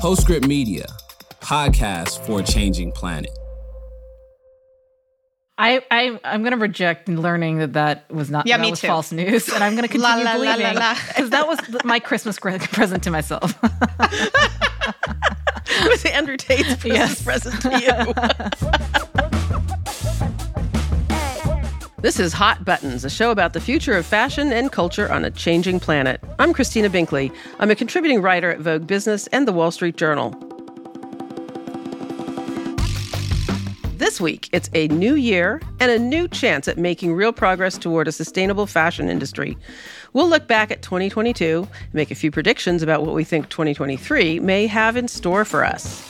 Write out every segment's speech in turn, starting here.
Postscript Media, podcast for a changing planet. I, I I'm going to reject learning that that was not Yeah, that me was too. false news, and I'm going to continue la, la, la, believing because that was my Christmas present to myself. It was Andrew Tate's Christmas Yes. present to you. This is Hot Buttons, a show about the future of fashion and culture on a changing planet. I'm Christina Binkley. I'm a contributing writer at Vogue Business and the Wall Street Journal. This week, it's a new year and a new chance at making real progress toward a sustainable fashion industry. We'll look back at 2022 and make a few predictions about what we think 2023 may have in store for us.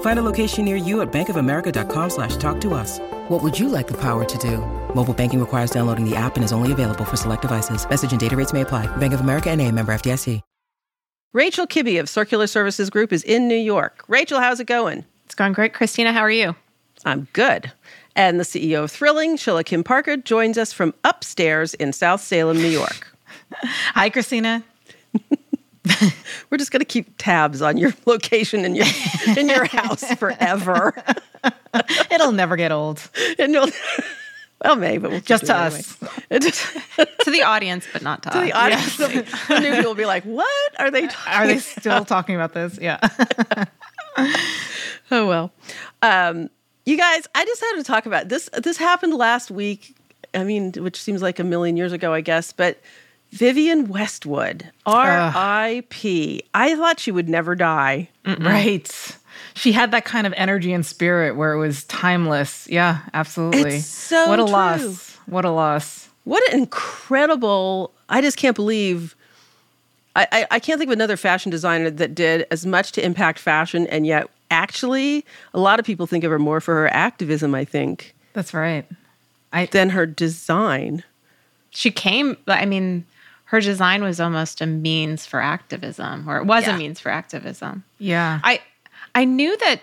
Find a location near you at bankofamerica.com slash talk to us. What would you like the power to do? Mobile banking requires downloading the app and is only available for select devices. Message and data rates may apply. Bank of America and a member FDIC. Rachel Kibbe of Circular Services Group is in New York. Rachel, how's it going? It's going great. Christina, how are you? I'm good. And the CEO of Thrilling, Shilla Kim Parker, joins us from upstairs in South Salem, New York. Hi, Christina. We're just going to keep tabs on your location in your in your house forever. It'll never get old. And you'll, well, maybe, but we'll Just to us. It just- to the audience, but not to, to the audience, the the new people will be like, "What are they? Talking Are they still talking about this? Yeah. Oh well. Um, you guys, I just had to talk about this. This happened last week. I mean, which seems like a million years ago, I guess. But Vivienne Westwood, R.I.P. I thought she would never die. right. She had that kind of energy and spirit where it was timeless. Yeah, absolutely. It's so what a true. loss. What a loss. What an incredible! I just can't believe. I, I, I can't think of another fashion designer that did as much to impact fashion, and yet actually, a lot of people think of her more for her activism. I think That's right. I than her design. She came, I mean, her design was almost a means for activism, or it was Yeah. a means for activism. yeah. I I knew that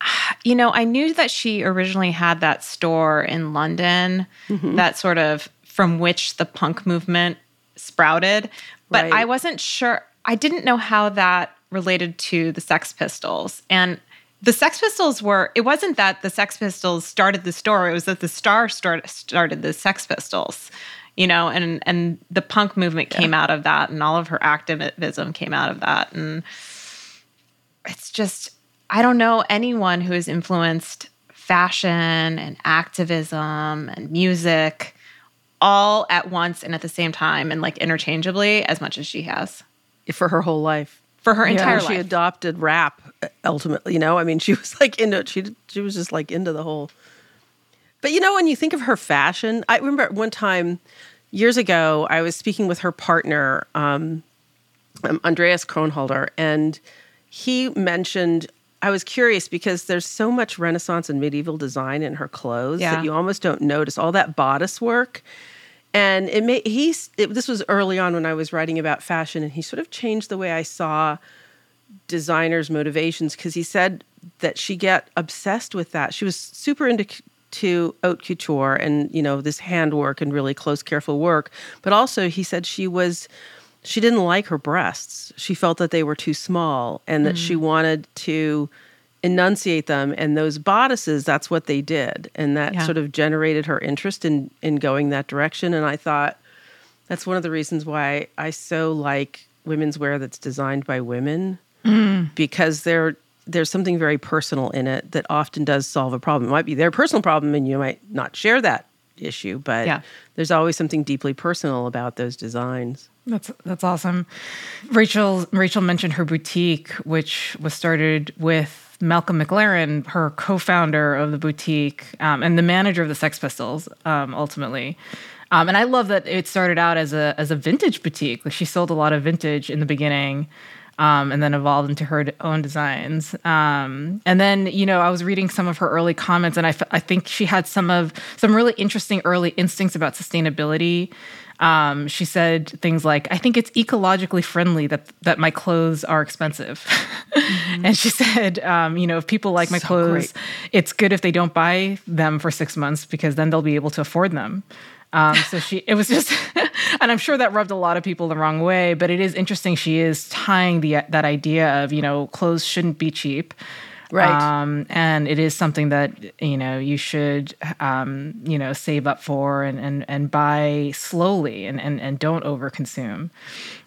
you know, I knew that she originally had that store in London mm-hmm. that sort of from which the punk movement sprouted, but Right. I wasn't sure I didn't know how that related to the Sex Pistols. And the Sex Pistols were it wasn't that the Sex Pistols started the store, it was that the star start, started the Sex Pistols. You know, and and the punk movement came out of that and all of her activism came out of that and it's just I don't know anyone who has influenced fashion and activism and music all at once and at the same time and like interchangeably as much as she has for her whole life. for her entire she life. adopted rap uh, ultimately you know i mean she was like into she she was just like into the whole but you know when you think of her fashion i remember one time years ago i was speaking with her partner um, um, andreas kronthaler and he mentioned i was curious because there's so much renaissance and medieval design in her clothes Yeah. that you almost don't notice all that bodice work and it made he's it, this was early on when i was writing about fashion and he sort of changed the way i saw designers motivations because he said that she get obsessed with that she was super into to haute couture and you know this handwork and really close careful work. But also he said she was she didn't like her breasts. She felt that they were too small and that she mm. wanted to enunciate them. And those bodices that's what they did. And that Yeah. sort of generated her interest in in going that direction. And i thought that's one of the reasons why i so like women's wear that's designed by women. Mm. Because there there's something very personal in it that often does solve a problem. It might be their personal problem and you might not share that issue, but Yeah. there's always something deeply personal about those designs. That's that's awesome. Rachel Rachel mentioned her boutique, which was started with Malcolm McLaren, her co-founder of the boutique, um, and the manager of the Sex Pistols, um, ultimately. Um, and I love that it started out as a as a vintage boutique. Like she sold a lot of vintage in the beginning. Um, and then evolved into her own designs. Um, and then, you know, I was reading some of her early comments, and I, f- I think she had some of some really interesting early instincts about sustainability. Um, she said things like, "I think it's ecologically friendly that that my clothes are expensive," mm-hmm. and she said, um, "You know, if people like my so clothes, great. it's good if they don't buy them for six months because then they'll be able to afford them." Um, so she, it was just, and I'm sure that rubbed a lot of people the wrong way. But it is interesting. She is tying the that idea of you know clothes shouldn't be cheap, right? Um, and it is something that you know you should um, you know save up for and and and buy slowly and and and don't overconsume.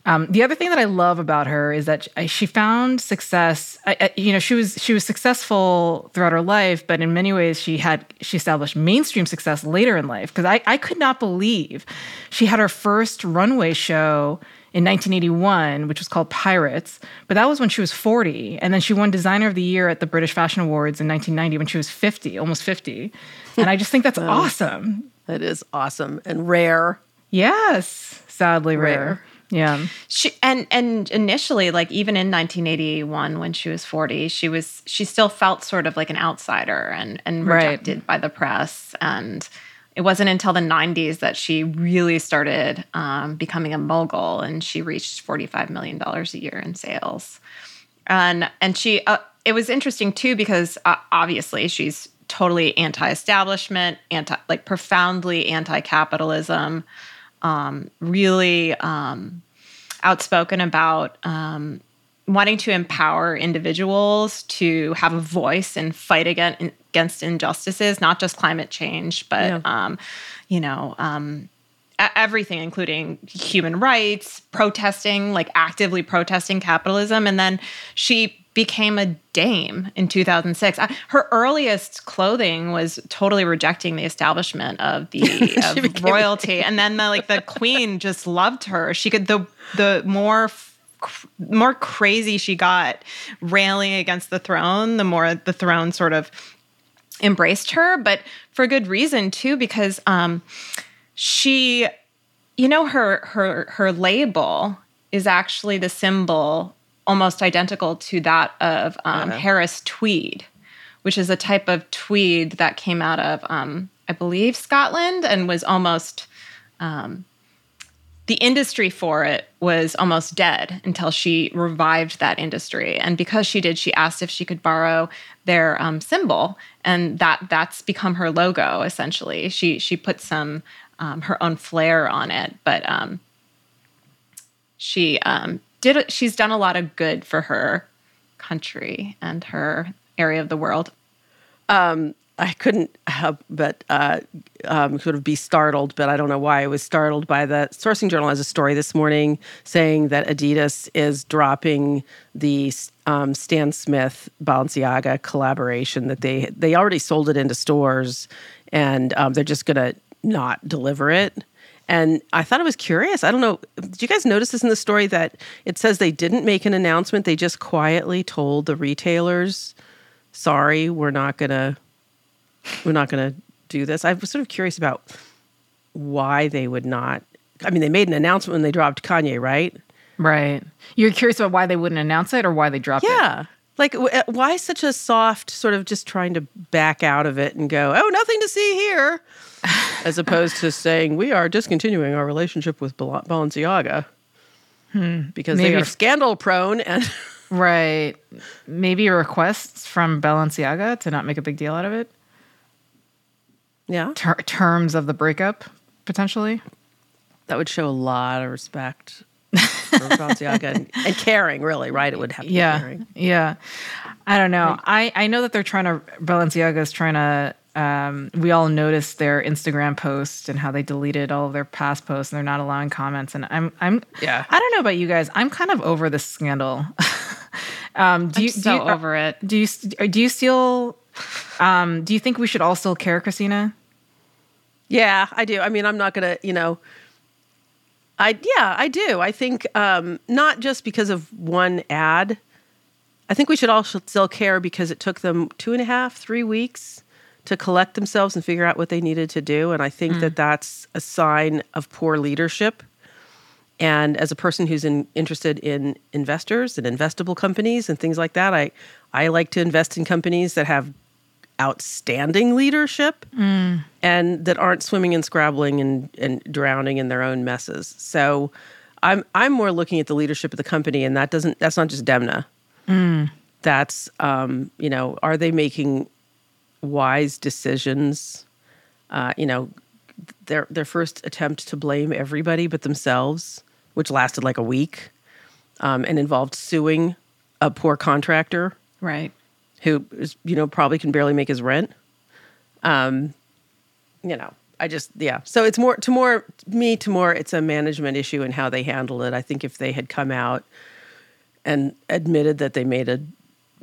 Um, the other thing that I love about her is that she found success. you know, she was she was successful throughout her life, but in many ways, she had she established mainstream success later in life. Because I I could not believe she had her first runway show in 1981, which was called Pirates, but that was when she was 40, and then she won Designer of the Year at the British Fashion Awards in 1990 when she was 50, almost 50, and I just think that's awesome. That is awesome and rare. Yes, sadly rare. rare. Yeah. She and and initially like even in 1981 when she was 40, she was she still felt sort of like an outsider and and rejected right. by the press and it wasn't until the 90s that she really started um, becoming a mogul and she reached 45 million dollars a year in sales. And and she uh, it was interesting too because uh, obviously she's totally anti-establishment, anti like profoundly anti-capitalism um, really um, outspoken about um, wanting to empower individuals to have a voice and fight against, against injustices, not just climate change, but yeah. Um, you know um, everything, including human rights, protesting, like actively protesting capitalism. And then she became a dame in 2006. Her earliest clothing was totally rejecting the establishment of the of royalty, and then the, like the queen just loved her. She could the the more more crazy she got railing against the throne, the more the throne sort of embraced her, but for good reason too, because um, she, you know, her her her label is actually the symbol almost identical to that of um, uh-huh. Harris tweed, which is a type of tweed that came out of, um, I believe, Scotland and was almost. Um, the industry for it was almost dead until she revived that industry. And because she did, she asked if she could borrow their um, symbol, and that that's become her logo essentially. She she put some um, her own flair on it, but um, she um, did she's done a lot of good for her country and her area of the world. I couldn't help but uh, um, sort of be startled, but I don't know why I was startled by the Sourcing Journal has a story this morning saying that Adidas is dropping the um, Stan Smith Balenciaga collaboration that they they already sold it into stores, and um, they're just going to not deliver it. And I thought it was curious. I don't know. Did you guys notice this in the story that it says they didn't make an announcement? They just quietly told the retailers, "Sorry, we're not gonna, we're not gonna do this." I was sort of curious about why they would not. I mean, they made an announcement when they dropped Kanye, right? Right. You're curious about why they wouldn't announce it or why they dropped yeah. it? Yeah. Like, uh, why such a soft sort of just trying to back out of it and go, oh, nothing to see here? as opposed to saying we are discontinuing our relationship with Balenciaga hmm. because Maybe they are scandal prone and right. Maybe requests from Balenciaga to not make a big deal out of it. Yeah, Ter- terms of the breakup potentially. That would show a lot of respect for Balenciaga and, and, caring, really, right? It would have to yeah, be caring. Yeah. I don't know. I, I know that they're trying to Balenciaga is trying to um, we all noticed their Instagram post and how they deleted all of their past posts and they're not allowing comments. And I'm, I'm, yeah. I don't know about you guys. I'm kind of over this scandal. um, do I'm you, so do you, over it? Do you, do you still, um, do you think we should all still care, Christina? Yeah, I do. I mean, I'm not gonna, you know, I yeah, I do. I think um, not just because of one ad. I think we should all still care because it took them two and a half, three weeks to collect themselves and figure out what they needed to do. And I think mm. that that's a sign of poor leadership. and as a person who's in, interested in investors and investable companies and things like that, I I like to invest in companies that have outstanding leadership and that aren't swimming and scrabbling and, and drowning in their own messes. So I'm I'm more looking at the leadership of the company, and that doesn't that's not just Demna. That's um, you know, are they making wise decisions? Uh, you know, their their first attempt to blame everybody but themselves, which lasted like a week, um, and involved suing a poor contractor Right. who is you know probably can barely make his rent. Um, you know, I just yeah. So it's more to more me to more. It's a management issue and how they handled it. I think if they had come out and admitted that they made a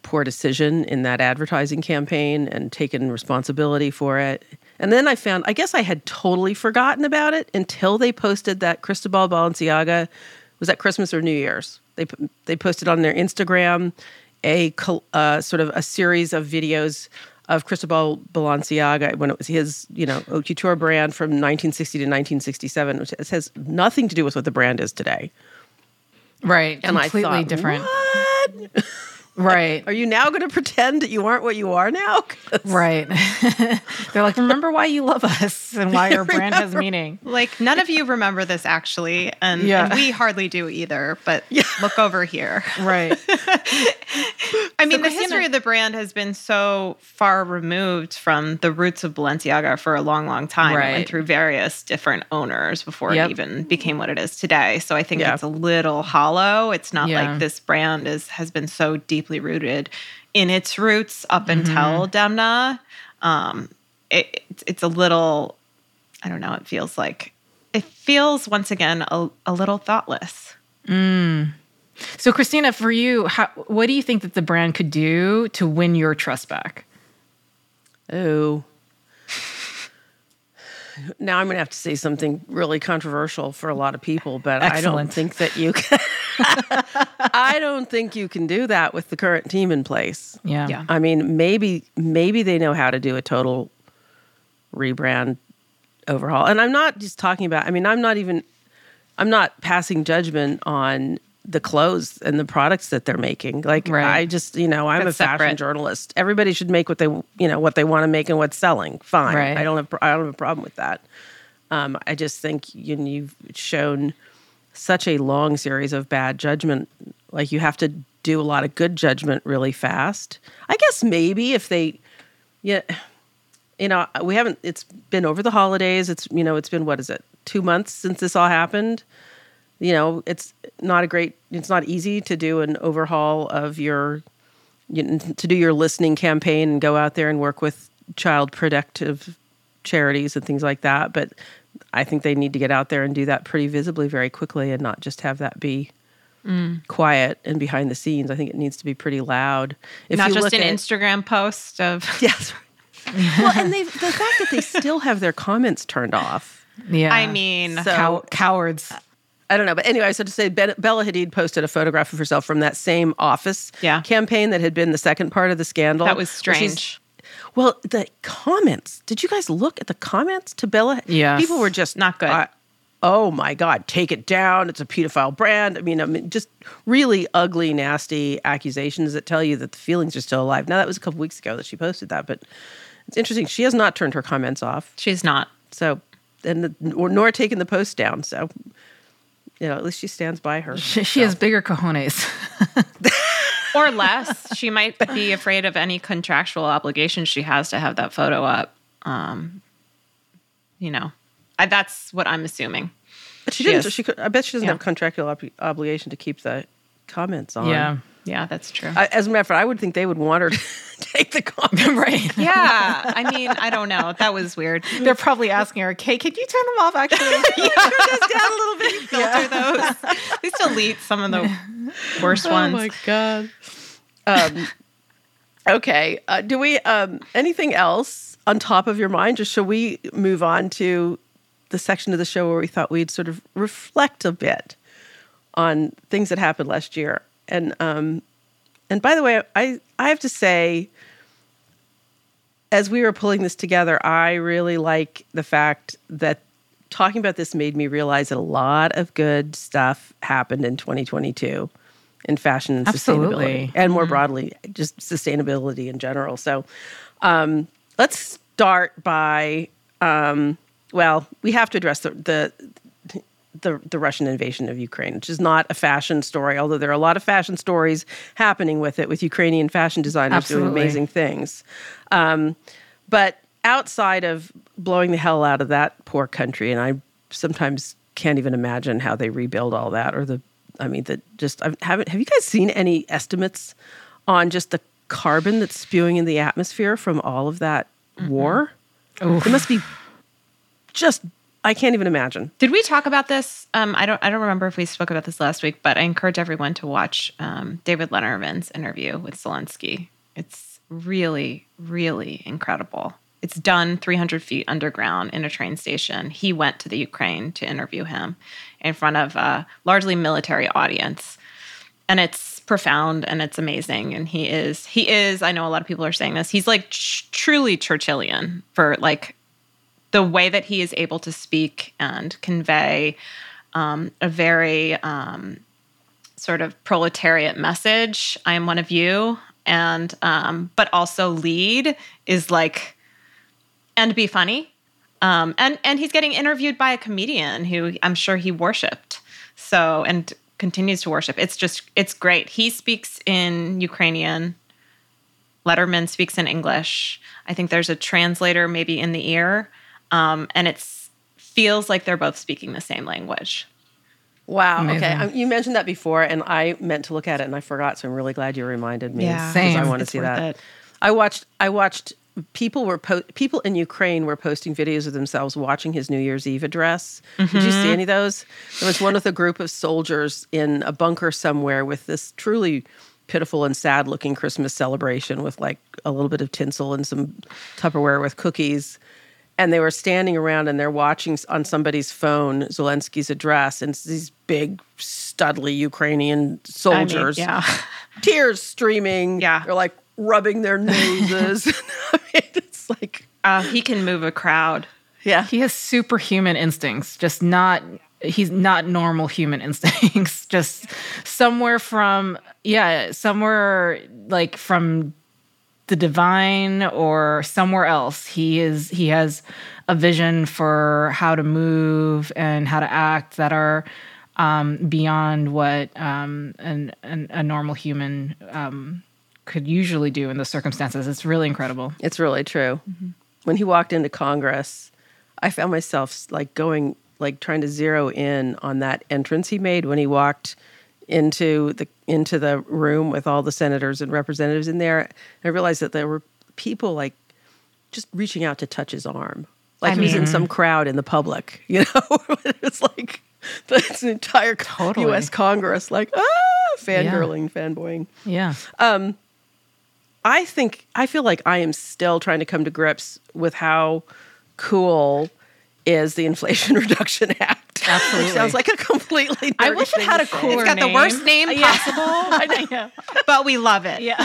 poor decision in that advertising campaign and taken responsibility for it. And then I found, I guess I had totally forgotten about it until they posted that Cristobal Balenciaga was that Christmas or New Year's. They they posted on their Instagram a uh, sort of a series of videos of Cristobal Balenciaga when it was his, you know, haute couture brand from 1960 to 1967, which has nothing to do with what the brand is today. Right. And Completely I thought, different. What? Right. Are you now going to pretend that you aren't what you are now? Right. They're like, remember why you love us and why our brand has meaning. Like none of you remember this actually, and, Yeah. and we hardly do either. But look over here. Right. I mean, the Christina- history of the brand has been so far removed from the roots of Balenciaga for a long, long time. It Right. went through various different owners before Yep. it even became what it is today. So I think Yeah. it's a little hollow. It's not Yeah. like this brand is has been so deeply rooted in its roots up Mm-hmm. until Demna. Um, it, it's, it's a little, I don't know. It feels like it feels once again a, a little thoughtless. So, Christina, for you, how, what do you think that the brand could do to win your trust back? Oh. Now I'm going to have to say something really controversial for a lot of people, but I don't think that you can. I don't think you can do that with the current team in place. Yeah. Yeah. I mean, maybe maybe they know how to do a total rebrand overhaul. And I'm not just talking about I mean, I'm not even I'm not passing judgment on the clothes and the products that they're making. Like Right. I just, you know, I'm That's a fashion separate. journalist. Everybody should make what they, you know, what they want to make and what's selling. Fine. Right. I don't have I don't have a problem with that. Um, I just think you, you've shown such a long series of bad judgment. Like you have to do a lot of good judgment really fast. I guess maybe if they, yeah, you know, we haven't. It's been over the holidays. It's you know, it's been what is it, two months since this all happened. You know, it's not a great. It's not easy to do an overhaul of your, you to do your listening campaign and go out there and work with child protective charities and things like that. But I think they need to get out there and do that pretty visibly, very quickly, and not just have that be mm. quiet and behind the scenes. I think it needs to be pretty loud. If Not you just look an at- Instagram post of Yes. well, and they the fact that they still have their comments turned off. Yeah. I mean, So- Cow- cowards. I don't know, but anyway, so to say, Bella Hadid posted a photograph of herself from that same office Yeah. campaign that had been the second part of the scandal. that was where she's- strange. Well, the comments. Did you guys look at the comments to Bella? Yes. People were just Not good. uh, oh my God, take it down. It's a pedophile brand. I mean, I mean, just really ugly, nasty accusations that tell you that the feelings are still alive. Now, that was a couple weeks ago that she posted that, but it's interesting. She has not turned her comments off. She's not. So, and the, or, nor taken the post down. So, you know, at least she stands by her. She, she has bigger cojones. Or less. she might be afraid of any contractual obligations she has to have that photo up. Um, you know, I, that's what I'm assuming. But she, She didn't. is. She could. I bet she doesn't Yeah. have contractual ob- obligation to keep the comments on. yeah. Yeah, that's true. I, as a matter of fact, I would think they would want her to take the comments. right. yeah. I mean, I don't know. That was weird. They're probably asking her, Kay, could you turn them off actually? Yeah. Turn those down a little bit. Filter those. They delete some of the worst ones. Oh my God. Um, okay. Uh, do we um, anything else on top of your mind? Just shall we move on to the section of the show where we thought we'd sort of reflect a bit on things that happened last year? And um, and by the way, I I have to say, as we were pulling this together, I really like the fact that talking about this made me realize that a lot of good stuff happened in 2022 in fashion and Absolutely. sustainability, and more broadly, just sustainability in general. So, um, let's start by um, well, we have to address the, the the the Russian invasion of Ukraine, which is not a fashion story, although there are a lot of fashion stories happening with it, with Ukrainian fashion designers Absolutely. doing amazing things. Um, but outside of blowing the hell out of that poor country, and I sometimes can't even imagine how they rebuild all that, or the, I mean, the just I haven't. Have you guys seen any estimates on just the carbon that's spewing in the atmosphere from all of that war? It must be just. I can't even imagine. Did we talk about this? Um, I don't. I don't remember if we spoke about this last week, but I encourage everyone to watch um, David Letterman's interview with Zelensky. It's really, really incredible. It's done 300 feet underground in a train station. He went to the Ukraine to interview him in front of a largely military audience, and it's profound and it's amazing. And he is. He is. I know a lot of people are saying this. He's like tr- truly Churchillian for like the way that he is able to speak and convey um, a very um, sort of proletariat message. I am one of you, and um, but also lead is like and be funny. Um, and and he's getting interviewed by a comedian who I'm sure he worshipped. So and continues to worship. It's just it's great. He speaks in Ukrainian. Letterman speaks in English. I think there's a translator maybe in the ear um, and it feels like they're both speaking the same language. Wow. Amazing. Okay. Um, you mentioned that before, and I meant to look at it, and I forgot. So I'm really glad you reminded me. Yeah. 'cause Same. I want to see that. it. I watched. I watched. People were po- people in Ukraine were posting videos of themselves watching his New Year's Eve address. Did you see any of those? There was one with a group of soldiers in a bunker somewhere with this truly pitiful and sad looking Christmas celebration with like a little bit of tinsel and some Tupperware with cookies and they were standing around and they're watching on somebody's phone Zelensky's address, and these big, studly Ukrainian soldiers, yeah. tears streaming. Yeah. they're like rubbing their noses. I mean, it's like, Uh, he can move a crowd. yeah, He has superhuman instincts, just not he's not normal human instincts. just somewhere from yeah, somewhere like from the divine or somewhere else. He is he has a vision for how to move and how to act that are um, beyond what um, an, an, a normal human um, could usually do in those circumstances. It's really incredible. it's really true. When he walked into Congress, I found myself like going, like trying to zero in on that entrance he made when he walked into the into the room with all the senators and representatives in there. I realized that there were people like just reaching out to touch his arm, like I he was in some crowd in the public. You know, it's like this entire Totally. U.S. Congress, like ah, fangirling, fanboying. Yeah. I think I feel like I am still trying to come to grips with how cool is the Inflation Reduction Act. Absolutely. Which sounds like a completely. I wish it had a say. cooler It's got the worst name possible, but we love it. Yeah.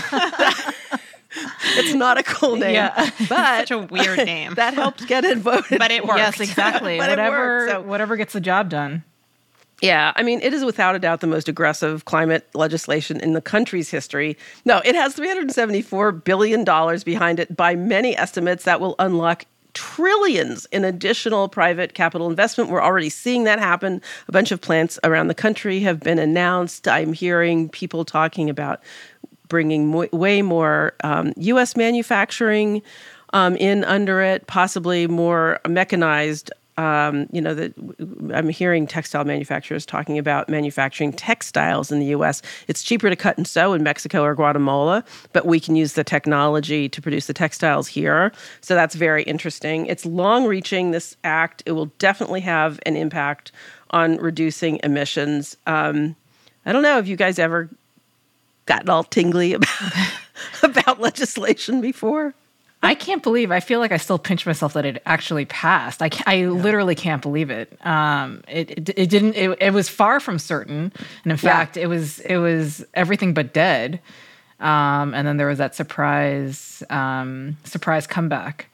It's not a cool name, Yeah. but Such a weird name. that helped get it voted. But it for. worked. Yes, exactly. But it whatever worked, so- whatever gets the job done. Yeah, I mean, it is without a doubt the most aggressive climate legislation in the country's history. No, it has $374 billion behind it by many estimates that will unlock trillions in additional private capital investment. We're already seeing that happen. A bunch of plants around the country have been announced. I'm hearing people talking about bringing mo- way more um, U.S. manufacturing um, in under it, possibly more mechanized. Um, you know, that I'm hearing textile manufacturers talking about manufacturing textiles in the U.S. It's cheaper to cut and sew in Mexico or Guatemala, but we can use the technology to produce the textiles here. So that's very interesting. It's long-reaching. This act it will definitely have an impact on reducing emissions. Um, I don't know if you guys ever gotten all tingly about, about legislation before. I can't believe. I feel like I still pinch myself that it actually passed. I I literally can't believe it. Um, it, it it didn't. It, it was far from certain, and in fact, it was it was everything but dead. Um, and then there was that surprise um, surprise comeback.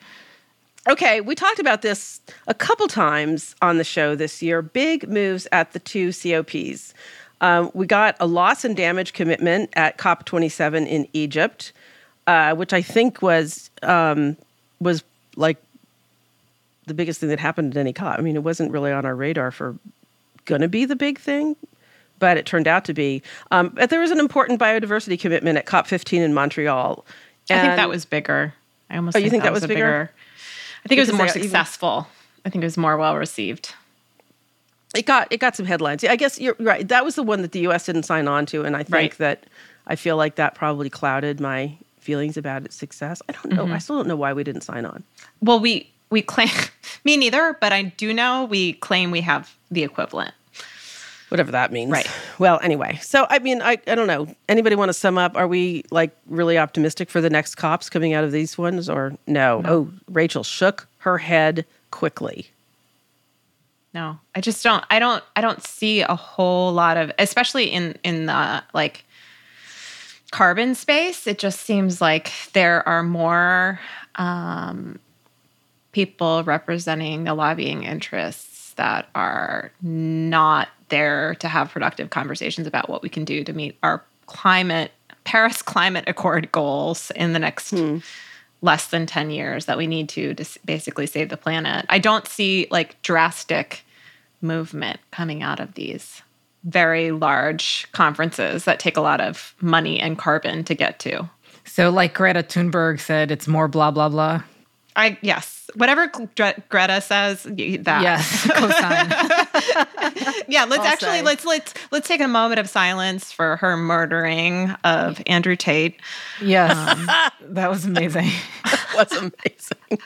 Okay, we talked about this a couple times on the show this year. Big moves at the two COPs. Um, we got a loss and damage commitment at COP27 in Egypt, uh, which I think was um, was like the biggest thing that happened at any COP. I mean, it wasn't really on our radar for going to be the big thing, but it turned out to be. Um, but there was an important biodiversity commitment at COP15 in Montreal. I think that was bigger. I almost Oh, you think that was a bigger? I think it was Because more got even- successful. I think it was more well received. it got it got some headlines. I guess you're right. That was the one that the U.S. didn't sign on to, and I think Right. that I feel like that probably clouded my feelings about its success. I don't know. Mm-hmm. I still don't know why we didn't sign on. Well, we we claim me neither, but I do know we claim we have the equivalent. Whatever that means. Right. Well, anyway. So I mean, I, I don't know. Anybody want to sum up? Are we like really optimistic for the next cops coming out of these ones, or no? Oh, Rachel shook her head quickly. No, I just don't. I don't. I don't see a whole lot of, especially in in the like carbon space. It just seems like there are more um, people representing the lobbying interests that are not there to have productive conversations about what we can do to meet our climate Paris Climate Accord goals in the next less than 10 years that we need to to basically save the planet. I don't see like drastic movement coming out of these very large conferences that take a lot of money and carbon to get to. So, like Greta Thunberg said, it's more blah blah blah. I yes, whatever Gre- Greta says, that Yes, yeah. Let's I'll actually say. let's let's let's take a moment of silence for her murdering of Andrew Tate. yes, um, that was amazing. That was amazing.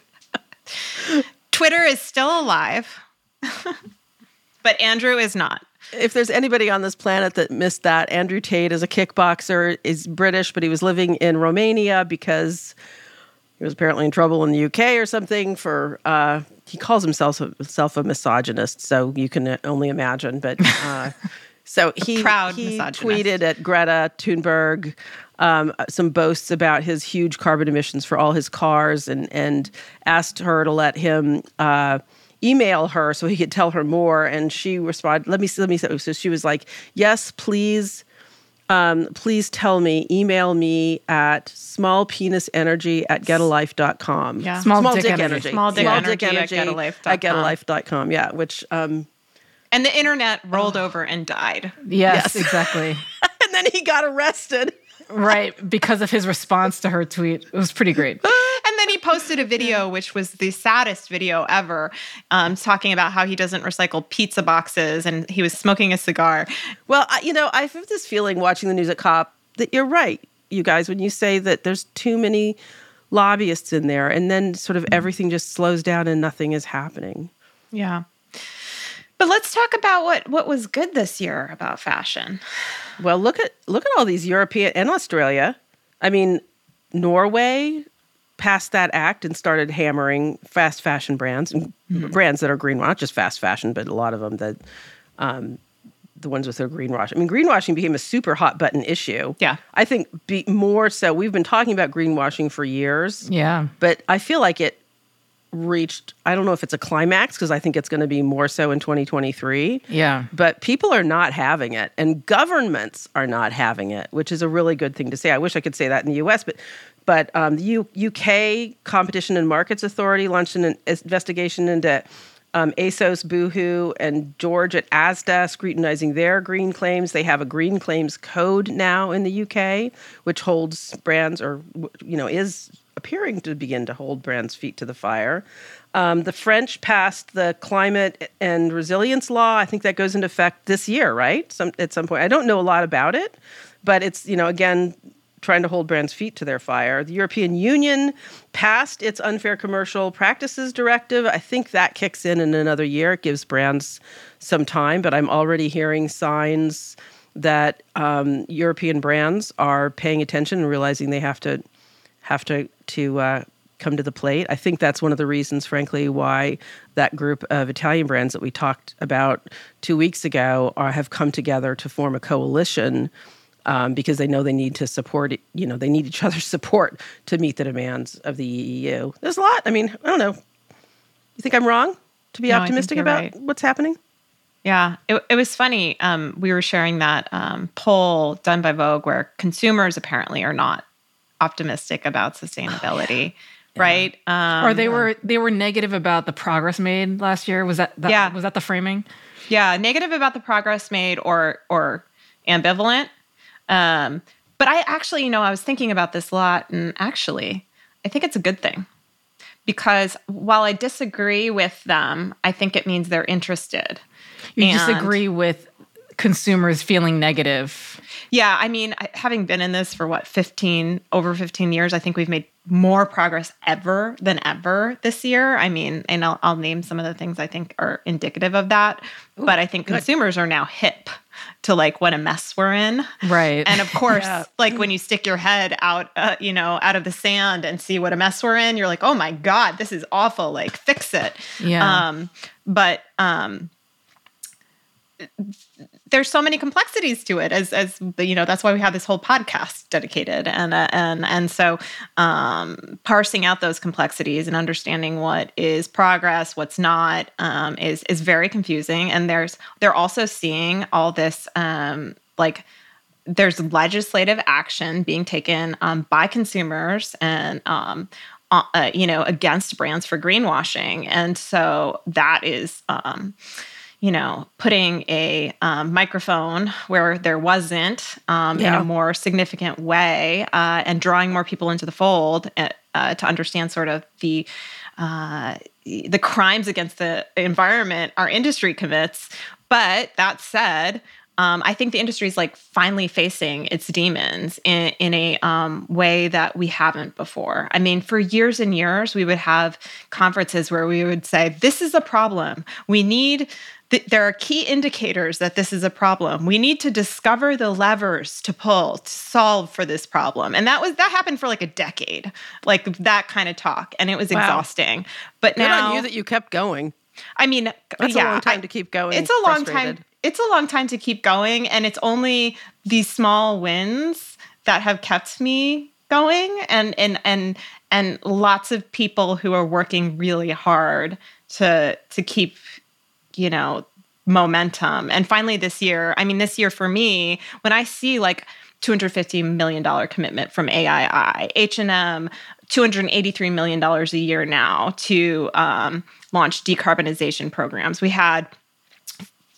Twitter is still alive, but Andrew is not. If there's anybody on this planet that missed that, Andrew Tate is a kickboxer, is British, but he was living in Romania because he was apparently in trouble in the UK or something for uh, he calls himself a, himself a misogynist, so you can only imagine. But uh, so he proud he tweeted at Greta Thunberg um, some boasts about his huge carbon emissions for all his cars, and and asked her to let him. Uh, email her so he could tell her more and she responded let me see let me see so she was like yes please um, please tell me email me at smallpenisenergy at getalife.com Yeah. Small dick energy. Small dick energy at getalife.com. at getalife.com yeah which um And the internet rolled over and died. Yes, Yes. exactly. and then he got arrested Right, because of his response to her tweet. It was pretty great. And then he posted a video, which was the saddest video ever, um, talking about how he doesn't recycle pizza boxes and he was smoking a cigar. well I, you know i have this feeling watching the news at cop that you're right you guys when you say that there's too many lobbyists in there and then sort of everything just slows down and nothing is happening Yeah. But let's talk about what what was good this year about fashion. Well, look at look at all these European and Australia. I mean, Norway passed that act and started hammering fast fashion brands, and brands that are greenwash, not just fast fashion, but a lot of them that um, the ones with their greenwash. I mean, greenwashing became a super hot button issue. Yeah. I think be more so. We've been talking about greenwashing for years, Yeah. but I feel like it reached. I don't know if it's a climax because I think it's going to be more so in 2023 Yeah. but people are not having it and governments are not having it which is a really good thing to say i wish i could say that in the us but but um, the U- uk competition and markets authority launched an investigation into um, asos boohoo and george at asda scrutinizing their green claims they have a green claims code now in the uk which holds brands or you know is appearing to begin to hold brands' feet to the fire. Um, the French passed the climate and resilience law. I think that goes into effect this year, right? Some at some point. I don't know a lot about it, but it's you know again trying to hold brands' feet to their fire. The European Union passed its unfair commercial practices directive. I think that kicks in in another year. It gives brands some time, but I'm already hearing signs that um, European brands are paying attention and realizing they have to have to to uh, come to the plate. I think that's one of the reasons, frankly, why that group of Italian brands that we talked about two weeks ago are, have come together to form a coalition um, because they know they need to support. it- You know, they need each other's support to meet the demands of the EU. There's a lot. I mean, I don't know. You think I'm wrong to be No, optimistic about right. what's happening? Yeah, it, it was funny. Um, we were sharing that um, poll done by Vogue where consumers apparently are not optimistic about sustainability, right? Um, or they were they were negative about the progress made last year. Was that, that Yeah. was that the framing? yeah, negative about the progress made or or ambivalent. Um, but I actually, you know, I was thinking about this a lot, and actually, I think it's a good thing because while I disagree with them, I think it means they're interested. You And- disagree with consumers feeling negative. Yeah, I mean, having been in this for what, 15, over 15 years, I think we've made more progress ever than ever this year. I mean, and I'll, I'll name some of the things I think are indicative of that. but I think consumers are now hip to like what a mess we're in. Right. And of course, like when you stick your head out, uh, you know, out of the sand and see what a mess we're in, you're like, oh my God, this is awful. Like, fix it. Yeah. Um, but, um, there's so many complexities to it as as you know that's why we have this whole podcast dedicated. And uh, and and so um parsing out those complexities and understanding what is progress what's not um is is very confusing. And there's they're also seeing all this um like there's legislative action being taken um, by consumers and um, uh, uh, you know against brands for greenwashing. And so that is um, you know putting a um, microphone where there wasn't um, in a more significant way uh, and drawing more people into the fold uh, uh, to understand sort of the uh, the crimes against the environment our industry commits but that said um, I think the industry is like finally facing its demons in, in a um, way that we haven't before. I mean, for years and years, we would have conferences where we would say, This is a problem. We need, th- there are key indicators that this is a problem. We need to discover the levers to pull to solve for this problem. And that was, that happened for like a decade, like that kind of talk. And it was Wow. exhausting. But Good now, on you that you kept going. I mean, uh, That's yeah, a long time I- to keep going. it's a long time it's a long time to keep going and it's only these small wins that have kept me going and and and and lots of people who are working really hard to to keep you know momentum and finally this year i mean this year for me when i see like 250 million dollar commitment from AII, H&M 283 million dollars a year now to um, launch decarbonization programs. We had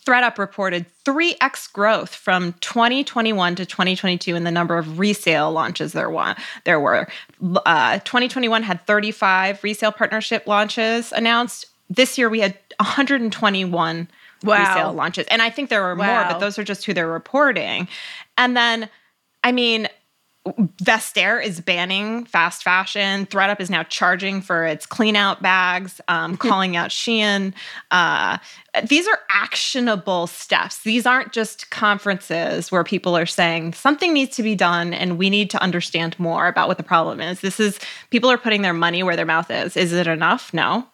ThredUp reported 3x growth from 2021 to 2022 in the number of resale launches there, wa- there were. Uh, 2021 had 35 resale partnership launches announced. This year we had 121 Wow. resale launches. And I think there were more, but those are just who they're reporting. And then, I mean, Vestiaire is banning fast fashion. ThredUp is now charging for its clean out bags, um, calling out Shein. Uh, these are actionable steps. These aren't just conferences where people are saying something needs to be done and we need to understand more about what the problem is. This is people are putting their money where their mouth is. Is it enough? No.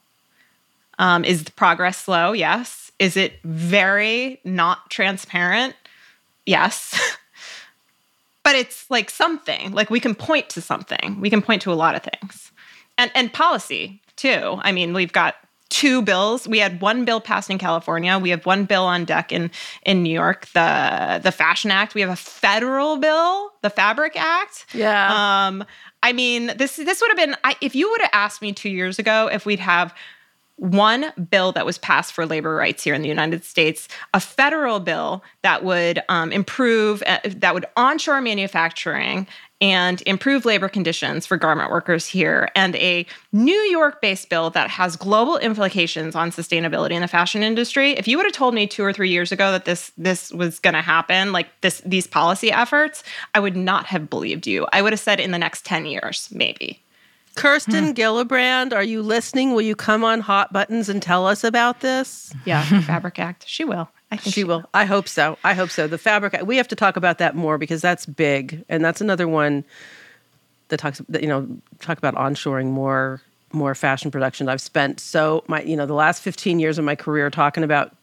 Um, is the progress slow? Yes. Is it very not transparent? Yes. but it's like something like we can point to something we can point to a lot of things and and policy too i mean we've got two bills we had one bill passed in california we have one bill on deck in in new york the the fashion act we have a federal bill the fabric act Yeah. um i mean this this would have been I, if you would have asked me two years ago if we'd have one bill that was passed for labor rights here in the United States, a federal bill that would um, improve, uh, that would onshore manufacturing and improve labor conditions for garment workers here, and a New York based bill that has global implications on sustainability in the fashion industry. If you would have told me two or three years ago that this this was going to happen, like this these policy efforts, I would not have believed you. I would have said in the next 10 years, maybe. Kirsten hmm. Gillibrand, are you listening? Will you come on Hot Buttons and tell us about this? Yeah, Fabric Act. She will. I think She will. I hope so. I hope so. The fabric. We have to talk about that more because that's big, and that's another one that talks. That, you know, talk about onshoring more, more fashion production. I've spent so my, you know, the last fifteen years of my career talking about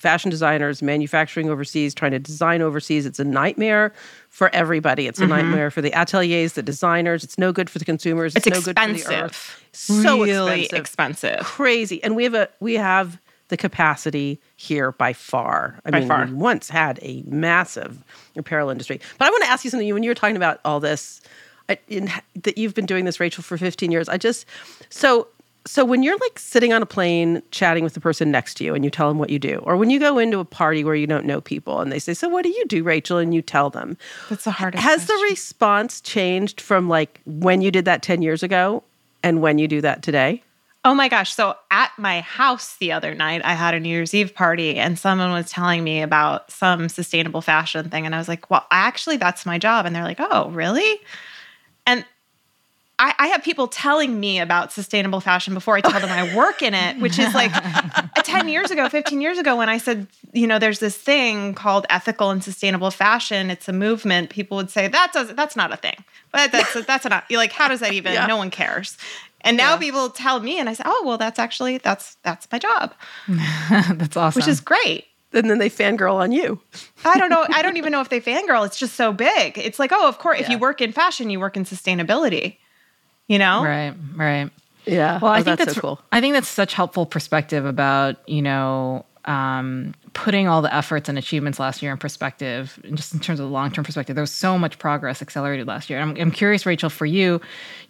fashion designers manufacturing overseas, trying to design overseas. It's a nightmare for everybody. It's a Mm-hmm. nightmare for the ateliers, the designers. It's no good for the consumers. It's, It's no good for the expensive. earth. So really expensive. expensive. Crazy. And we have a we have the capacity here by far. I By mean, far. we once had a massive apparel industry. But I want to ask you something. When you were talking about all this, I, in, that you've been doing this, Rachel, for 15 years. I just so so when you're like sitting on a plane chatting with the person next to you and you tell them what you do, or when you go into a party where you don't know people and they say, "So what do you do, Rachel?" and you tell them, That's the hardest. has the response changed from like when you did that 10 years ago and when you do that today? Oh my gosh. So at my house the other night, I had a New Year's Eve party and someone was telling me about some sustainable fashion thing. And I was like, well, actually, that's my job. And they're like, oh, really? I, I have people telling me about sustainable fashion before I tell them I work in it, which is like uh, 10 years ago, 15 years ago, when I said, you know, there's this thing called ethical and sustainable fashion. It's a movement. People would say, that does, that's not a thing. But that's, that's not, you're like, how does that even, Yeah. no one cares. And now Yeah. people tell me, and I say, oh, well, that's actually, that's, that's my job, That's awesome. which is great. And then they fangirl on you. I don't know. I don't even know if they fangirl. It's just so big. It's like, oh, of course, if you work in fashion, you work in sustainability, you know? right, right. Yeah. Well, I Oh, think that's, so cool. I think that's such helpful perspective about you know um, putting all the efforts and achievements last year in perspective, and just in terms of the long term perspective. There was so much progress accelerated last year. I'm, I'm curious, Rachel, for you,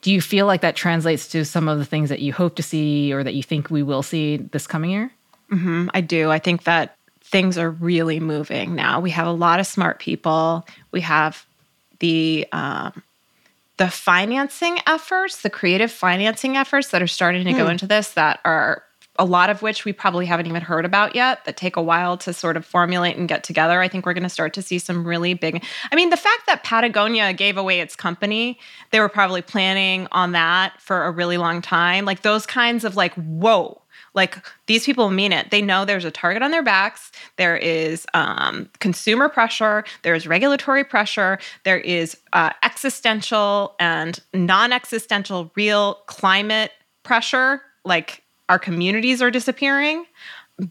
do you feel like that translates to some of the things that you hope to see or that you think we will see this coming year? I do. I think that things are really moving now. We have a lot of smart people. We have the um, the financing efforts, the creative financing efforts that are starting to go hmm. into this that are a lot of which we probably haven't even heard about yet that take a while to sort of formulate and get together. I think we're going to start to see some really big I mean the fact that Patagonia gave away its company, they were probably planning on that for a really long time. Like those kinds of like whoa, like these people mean it. They know there's a target on their backs. There is um, consumer pressure. There is regulatory pressure. There is uh, existential and non-existential real climate pressure. Like our communities are disappearing.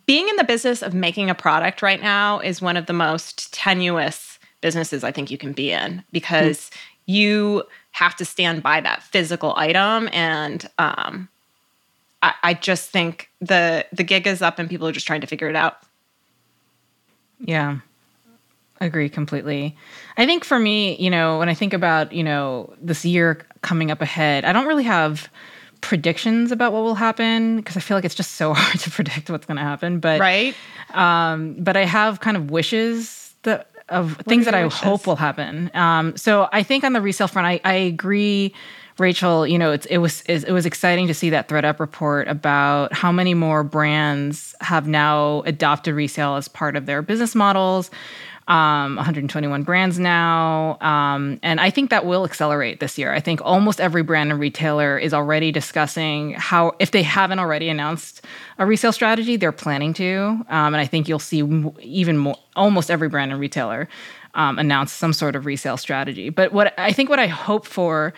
Being in the business of making a product right now is one of the most tenuous businesses I think you can be in because you have to stand by that physical item and um, I, I just think the the gig is up and people are just trying to figure it out. Yeah. Agree completely. I think for me, you know, when I think about, you know, this year coming up ahead, I don't really have predictions about what will happen because I feel like it's just so hard to predict what's going to happen, but Right? um but I have kind of wishes that of things that I wishes? hope will happen. Um so I think on the resale front I I agree Rachel, you know, it was it was exciting to see that ThredUp report about how many more brands have now adopted resale as part of their business models. Um, 121 brands now, um, and I think that will accelerate this year. I think almost every brand and retailer is already discussing how, if they haven't already announced a resale strategy, they're planning to. Um, and I think you'll see even more, almost every brand and retailer um, announce some sort of resale strategy. But what I think what I hope for,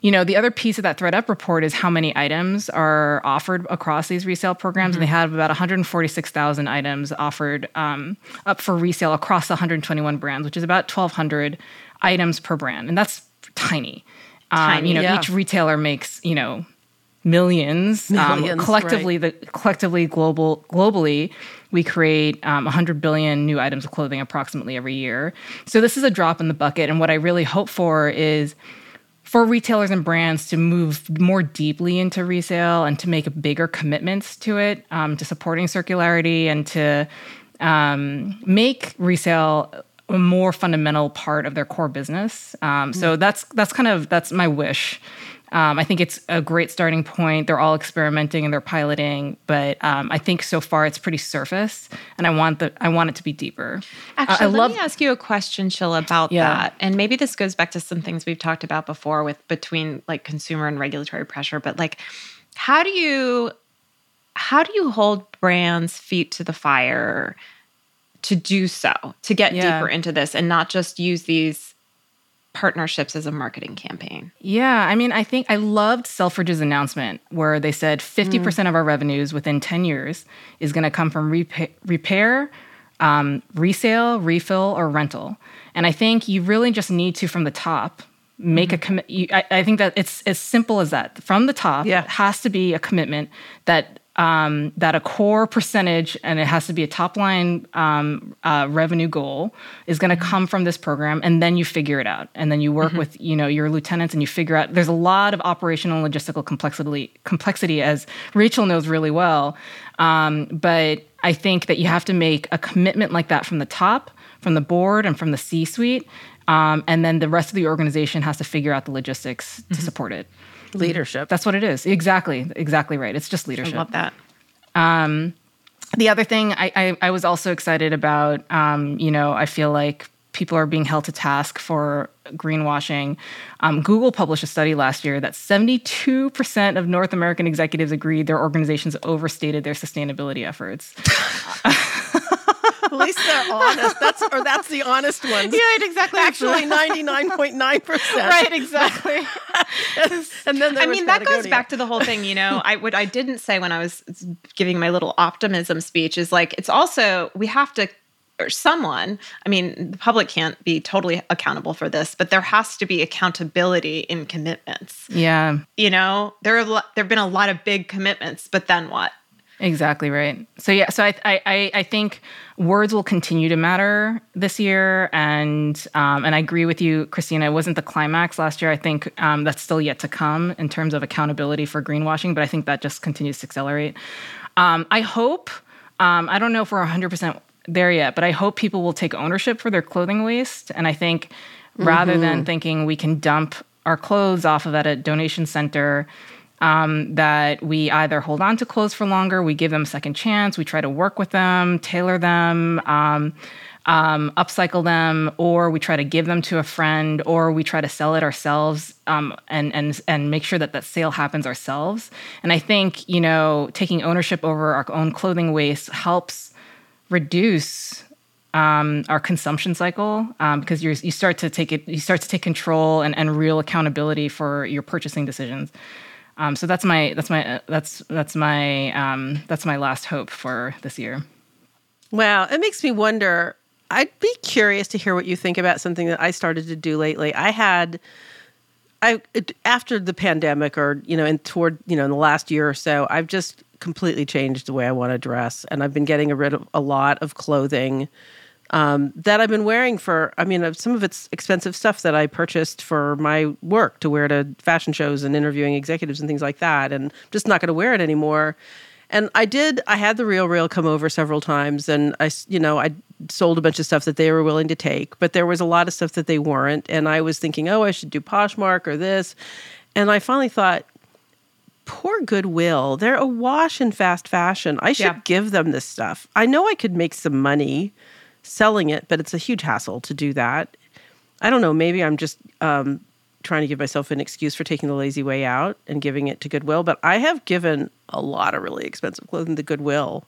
you know, the other piece of that ThredUp report is how many items are offered across these resale programs. And they have about 146,000 items offered um, up for resale across the 121 brands, which is about 1,200 items per brand. And that's tiny. Um, Tiny, you know, yeah. each retailer makes, you know, millions, Millions, um, collectively the collectively global globally we create um, 100 billion new items of clothing approximately every year so this is a drop in the bucket and what i really hope for is for retailers and brands to move more deeply into resale and to make bigger commitments to it um, to supporting circularity and to um, make resale a more fundamental part of their core business. Um, so that's that's kind of that's my wish. Um, I think it's a great starting point. They're all experimenting and they're piloting, but um, I think so far it's pretty surface, and I want the I want it to be deeper. I- Actually, I let love me ask you a question, Shilla, about Yeah. that. And maybe this goes back to some things we've talked about before with between like consumer and regulatory pressure, but like how do you how do you hold brands feet to the fire to do so, to get Yeah. deeper into this and not just use these partnerships as a marketing campaign. Yeah, I mean, I think I loved Selfridge's announcement where they said 50% mm. of our revenues within 10 years is going to come from repa- repair, um, resale, refill, or rental. And I think you really just need to, from the top, make mm-hmm. a commit. I, I, think that it's as simple as that. From the top, yeah. it has to be a commitment that um, that a core percentage, and it has to be a top line um, uh, revenue goal, is going to mm-hmm. come from this program, and then you figure it out, and then you work mm-hmm. with you know your lieutenants, and you figure out. There's a lot of operational logistical complexity, complexity as Rachel knows really well, um, but I think that you have to make a commitment like that from the top, from the board, and from the C-suite, um, and then the rest of the organization has to figure out the logistics mm-hmm. to support it. Leadership. That's what it is. Exactly. Exactly right. It's just leadership. I love that. Um, the other thing I, I, I, was also excited about, um, you know, I feel like people are being held to task for greenwashing. Um, Google published a study last year that 72% of North American executives agreed their organizations overstated their sustainability efforts. At least they're honest. That's or that's the honest ones. Yeah, exactly. Actually, ninety nine point nine percent. Right, exactly. And then I mean that goes back to the whole thing. You know, I what I didn't say when I was giving my little optimism speech is like it's also we have to or someone i mean the public can't be totally accountable for this but there has to be accountability in commitments. Yeah. You know there are there have been a lot of big commitments but then what Exactly right. So yeah, so I I I think words will continue to matter this year, and um, and I agree with you, Christina. It wasn't the climax last year. I think um, that's still yet to come in terms of accountability for greenwashing, but I think that just continues to accelerate. Um, I hope. Um, I don't know if we're 100 percent there yet, but I hope people will take ownership for their clothing waste, and I think rather mm-hmm. than thinking we can dump our clothes off of at a donation center um, that we either hold on to clothes for longer, we give them a second chance, we try to work with them, tailor them, um, um, upcycle them, or we try to give them to a friend, or we try to sell it ourselves um, and and and make sure that that sale happens ourselves. And I think you know taking ownership over our own clothing waste helps reduce um, our consumption cycle um, because you you start to take it you start to take control and, and real accountability for your purchasing decisions. Um, so that's my that's my that's that's my um, that's my last hope for this year. Wow, it makes me wonder. I'd be curious to hear what you think about something that I started to do lately. I had I after the pandemic or you know and toward you know in the last year or so, I've just completely changed the way I want to dress and I've been getting rid of a lot of clothing um, that I've been wearing for, I mean, some of it's expensive stuff that I purchased for my work to wear to fashion shows and interviewing executives and things like that. And I'm just not going to wear it anymore. And I did, I had the RealReal come over several times and I, you know, I sold a bunch of stuff that they were willing to take, but there was a lot of stuff that they weren't. And I was thinking, oh, I should do Poshmark or this. And I finally thought, poor Goodwill, they're awash in fast fashion. I should yeah. give them this stuff. I know I could make some money selling it, but it's a huge hassle to do that. I don't know. Maybe I'm just um, trying to give myself an excuse for taking the lazy way out and giving it to Goodwill. But I have given a lot of really expensive clothing to Goodwill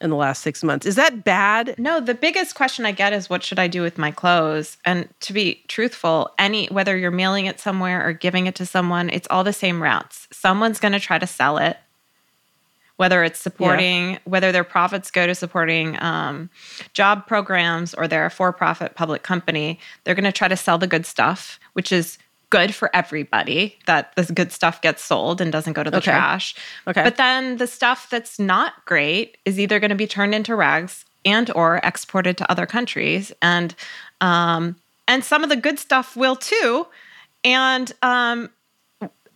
in the last six months. Is that bad? No, the biggest question I get is what should I do with my clothes? And to be truthful, any whether you're mailing it somewhere or giving it to someone, it's all the same routes. Someone's going to try to sell it whether it's supporting, yeah. whether their profits go to supporting um, job programs or they're a for profit public company, they're going to try to sell the good stuff, which is good for everybody that this good stuff gets sold and doesn't go to the okay. trash. Okay. But then the stuff that's not great is either going to be turned into rags and or exported to other countries and um and some of the good stuff will too. And um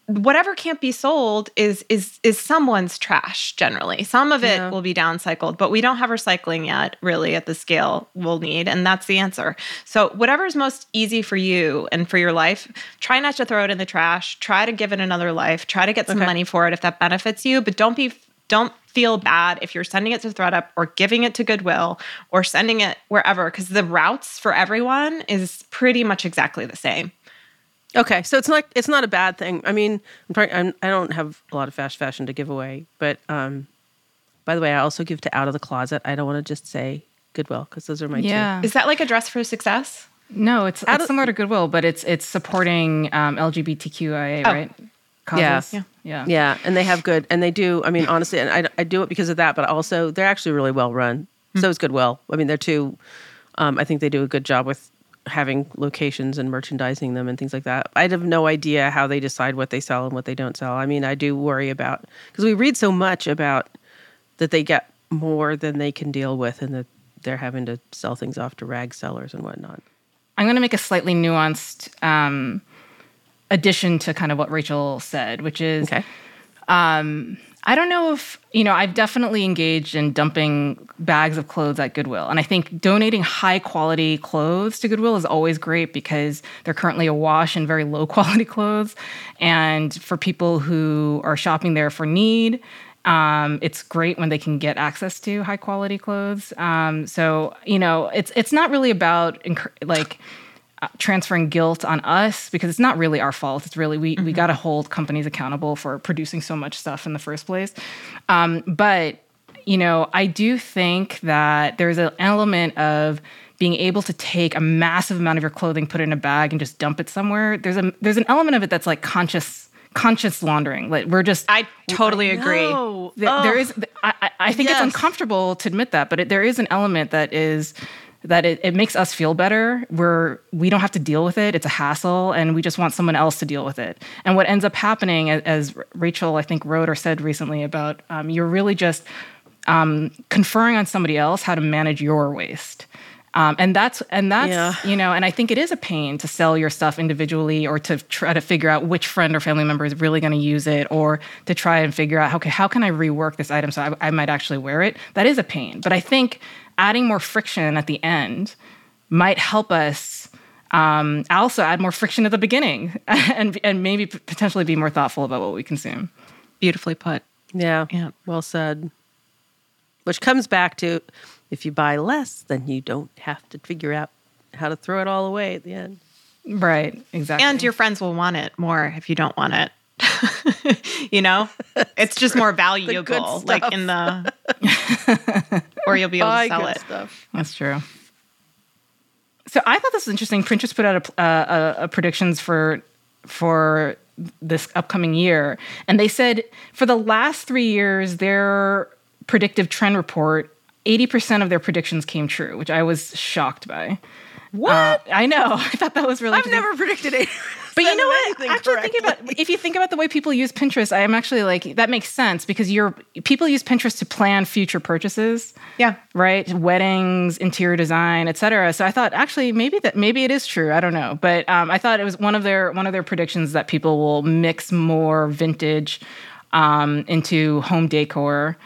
whatever can't be sold is is is someone's trash generally. Some of it yeah. will be downcycled but we don't have recycling yet really at the scale we'll need and that's the answer. So whatever is most easy for you and for your life try not to throw it in the trash. Try to give it another life. Try to get some okay. money for it if that benefits you but don't be don't feel bad if you're sending it to thredup or giving it to goodwill or sending it wherever because the routes for everyone is pretty much exactly the same Okay, so it's not it's not a bad thing. I mean, I'm, trying. I'm I don't have a lot of fast fashion to give away, but um, by the way, I also give to Out of the Closet. I don't want to just say Goodwill because those are my yeah. two. Is that like a dress for success? No, it's, Out it's of- similar to Goodwill, but it's it's supporting um, LGBTQIA, Oh. right? Yeah. Causes. Yeah. Yeah. Yeah, and they have good, and they do. I mean, honestly, and I, I do it because of that, but also they're actually really well run. So is Goodwill. I mean, they're two. Um, I think they do a good job with having locations and merchandising them and things like that. I have no idea how they decide what they sell and what they don't sell. I mean, I do worry about because we read so much about that they get more than they can deal with, and that they're having to sell things off to rag sellers and whatnot. I'm going to make a slightly nuanced um, addition to kind of what Rachel said, which is Okay. I don't know if, you know, I've definitely engaged in dumping bags of clothes at Goodwill. And I think donating high quality clothes to Goodwill is always great because they're currently awash in very low quality clothes. And for people who are shopping there for need, um, it's great when they can get access to high quality clothes. Um, so, you know, it's it's not really about like transferring guilt on us because it's not really our fault. It's really we we got to hold companies accountable for producing so much stuff in the first place. Um, but you know, I do think that there's an element of being able to take a massive amount of your clothing, put it in a bag, and just dump it somewhere. There's a there's an element of it that's like conscious conscious laundering. Like we're just I totally agree. No. there, is I, I- I think Yes. it's uncomfortable to admit that but it, there is an element that is that it, it makes us feel better. Where we don't have to deal with it. It's a hassle and we just want someone else to deal with it. And what ends up happening as, as rachel i think wrote or said recently about um, you're really just um, conferring on somebody else how to manage your waste. Um, and that's and that's Yeah. you know and i think it is a pain to sell your stuff individually or to try to figure out which friend or family member is really going to use it or to try and figure out okay how can i rework this item so I, I might actually wear it? That is a pain. But i think adding more friction at the end might help us um, also add more friction at the beginning and, and maybe potentially be more thoughtful about what we consume Beautifully put. Yeah. Yeah. Well said. Which comes back to if you buy less, then you don't have to figure out how to throw it all away at the end. right exactly And your friends will want it more if you don't want it. you know, it's just more valuable, like in the, or you'll be able Buy to sell it. stuff. That's true. So I thought this was interesting. Pinterest put out a, a, uh, uh, a predictions for for this upcoming year, and they said for the last three years, their predictive trend report, eighty percent of their predictions came true, which I was shocked by. What? I know. I thought that was really. I've never predicted it. But you know what? Actually, thinking about if you think about the way people use Pinterest, I am actually like that makes sense because you're people use Pinterest to plan future purchases Yeah. right weddings interior design etc so i thought actually maybe that maybe it is true i don't know but um, i thought it was one of their one of their predictions that people will mix more vintage um, into home decor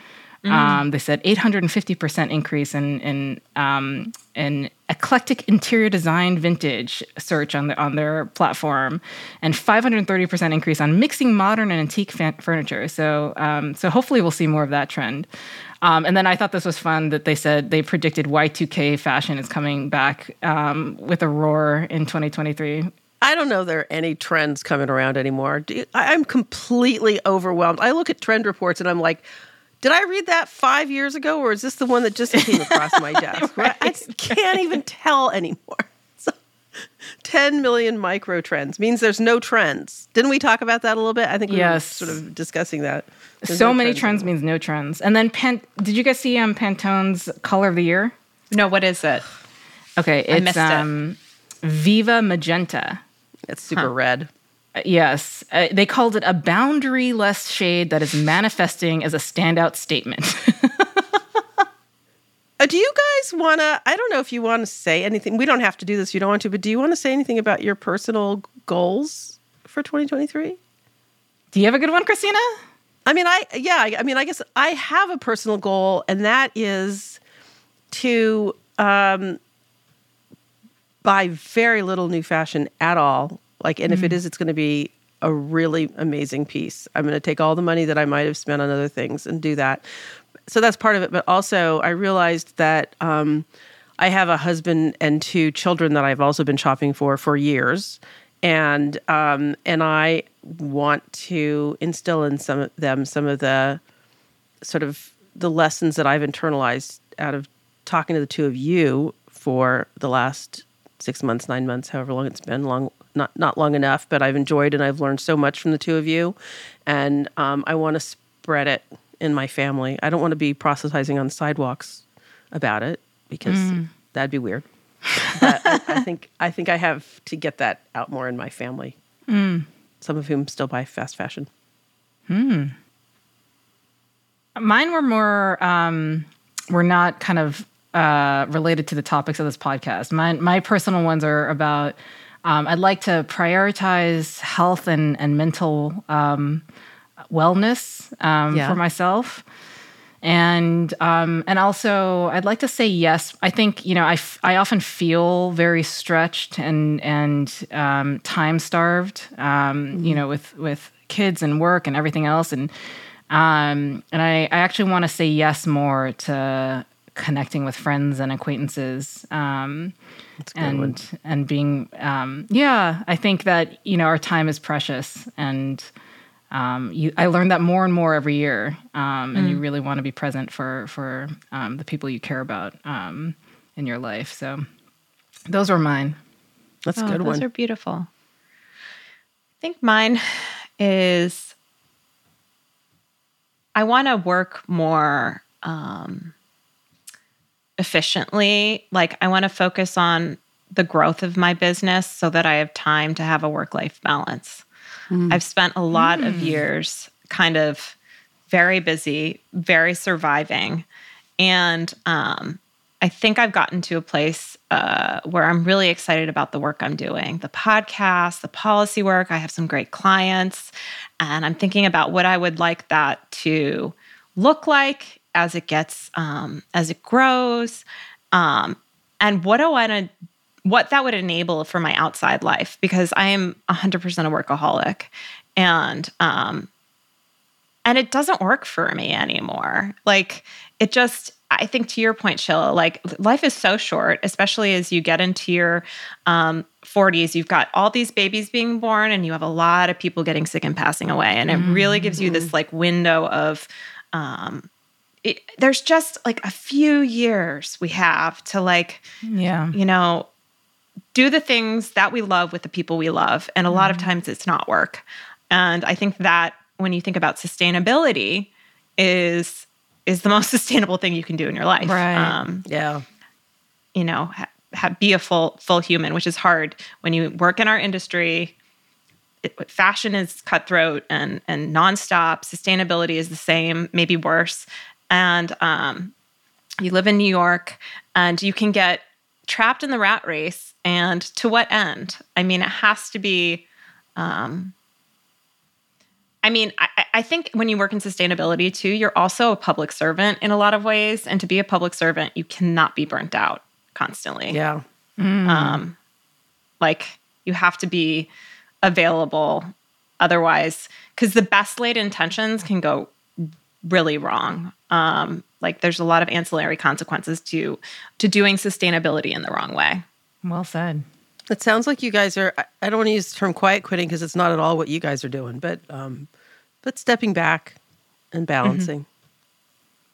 um, they said 850% increase in in um, in eclectic interior design vintage search on the on their platform, and 530% increase on mixing modern and antique fan- furniture. So um, so hopefully we'll see more of that trend. Um, and then I thought this was fun that they said they predicted Y2K fashion is coming back um, with a roar in 2023. I don't know there are any trends coming around anymore. You- I- I'm completely overwhelmed. I look at trend reports and I'm like, did I read that five years ago, or is this the one that just came across my desk? Right? I can't even tell anymore. So, 10 million micro trends means there's no trends. Didn't we talk about that a little bit? I think we Yes. were sort of discussing that. There's so no many trends anymore. means no trends. And then Pan- did you guys see um, Pantone's color of the year? No, what is it? Okay, it's missed it. um, Viva Magenta. It's super red. Uh, Yes, uh, they called it a boundary-less shade that is manifesting as a standout statement. Uh, do you guys want to? I don't know if you want to say anything. We don't have to do this. You don't want to, but do you want to say anything about your personal goals for 2023? Do you have a good one, Christina? I mean, I yeah, I, I mean, I guess I have a personal goal, and that is to um, buy very little new fashion at all. Like, and if it is, it's going to be a really amazing piece. I'm going to take all the money that I might have spent on other things and do that. So that's part of it. But also, I realized that um, I have a husband and two children that I've also been shopping for for years, and um, and I want to instill in some of them some of the sort of the lessons that I've internalized out of talking to the two of you for the last six months, nine months, however long it's been, long not not long enough, but I've enjoyed and I've learned so much from the two of you, and um, I want to spread it in my family. I don't want to be proselytizing on sidewalks about it because that'd be weird. But I, I think I think I have to get that out more in my family. Some of whom still buy fast fashion. Hmm. Mine were more um, were not kind of uh, related to the topics of this podcast. My my personal ones are about. Um, I'd like to prioritize health and and mental um, wellness um, Yeah. for myself, and um, and also I'd like to say yes. I think you know I, f- I often feel very stretched and and um, time starved. Um, You know, with with kids and work and everything else, and um, and I, I actually want to say yes more to connecting with friends and acquaintances. Um, and and being um, yeah, I think that you know our time is precious, and um, you, I learned that more and more every year. Um, and you really want to be present for for um, the people you care about um, in your life. So those were mine. That's a Oh, good those one. are beautiful. I think mine is I want to work more um, efficiently. Like, I want to focus on the growth of my business so that I have time to have a work life balance. I've spent a lot of years kind of very busy, very surviving. And um, I think I've gotten to a place uh, where I'm really excited about the work I'm doing the podcast, the policy work. I have some great clients. And I'm thinking about what I would like that to look like as it gets, um, as it grows. Um, and what do I want to what that would enable for my outside life because I am 100% a workaholic and um and it doesn't work for me anymore. Like it just I think to your point Shilla, like life is so short, especially as you get into your um 40s, you've got all these babies being born and you have a lot of people getting sick and passing away and it really gives you this like window of um it, there's just like a few years we have to like Yeah. you know, do the things that we love with the people we love. And a lot of times it's not work. And I think that when you think about sustainability is is the most sustainable thing you can do in your life. Right. Um, Yeah. you know, ha- ha- be a full full human, which is hard when you work in our industry. It, fashion is cutthroat and and nonstop. Sustainability is the same, maybe worse. And um, you live in New York, and you can get trapped in the rat race. And to what end? I mean, it has to be. Um, I mean, I, I- I think when you work in sustainability too, you're also a public servant in a lot of ways. And to be a public servant, you cannot be burnt out constantly. Yeah. Um, like you have to be available otherwise, because the best laid intentions can go really wrong. Um, like there's a lot of ancillary consequences to to doing sustainability in the wrong way. Well said. It sounds like you guys are. I- I don't want to use the term quiet quitting because it's not at all what you guys are doing, but um, but stepping back and balancing.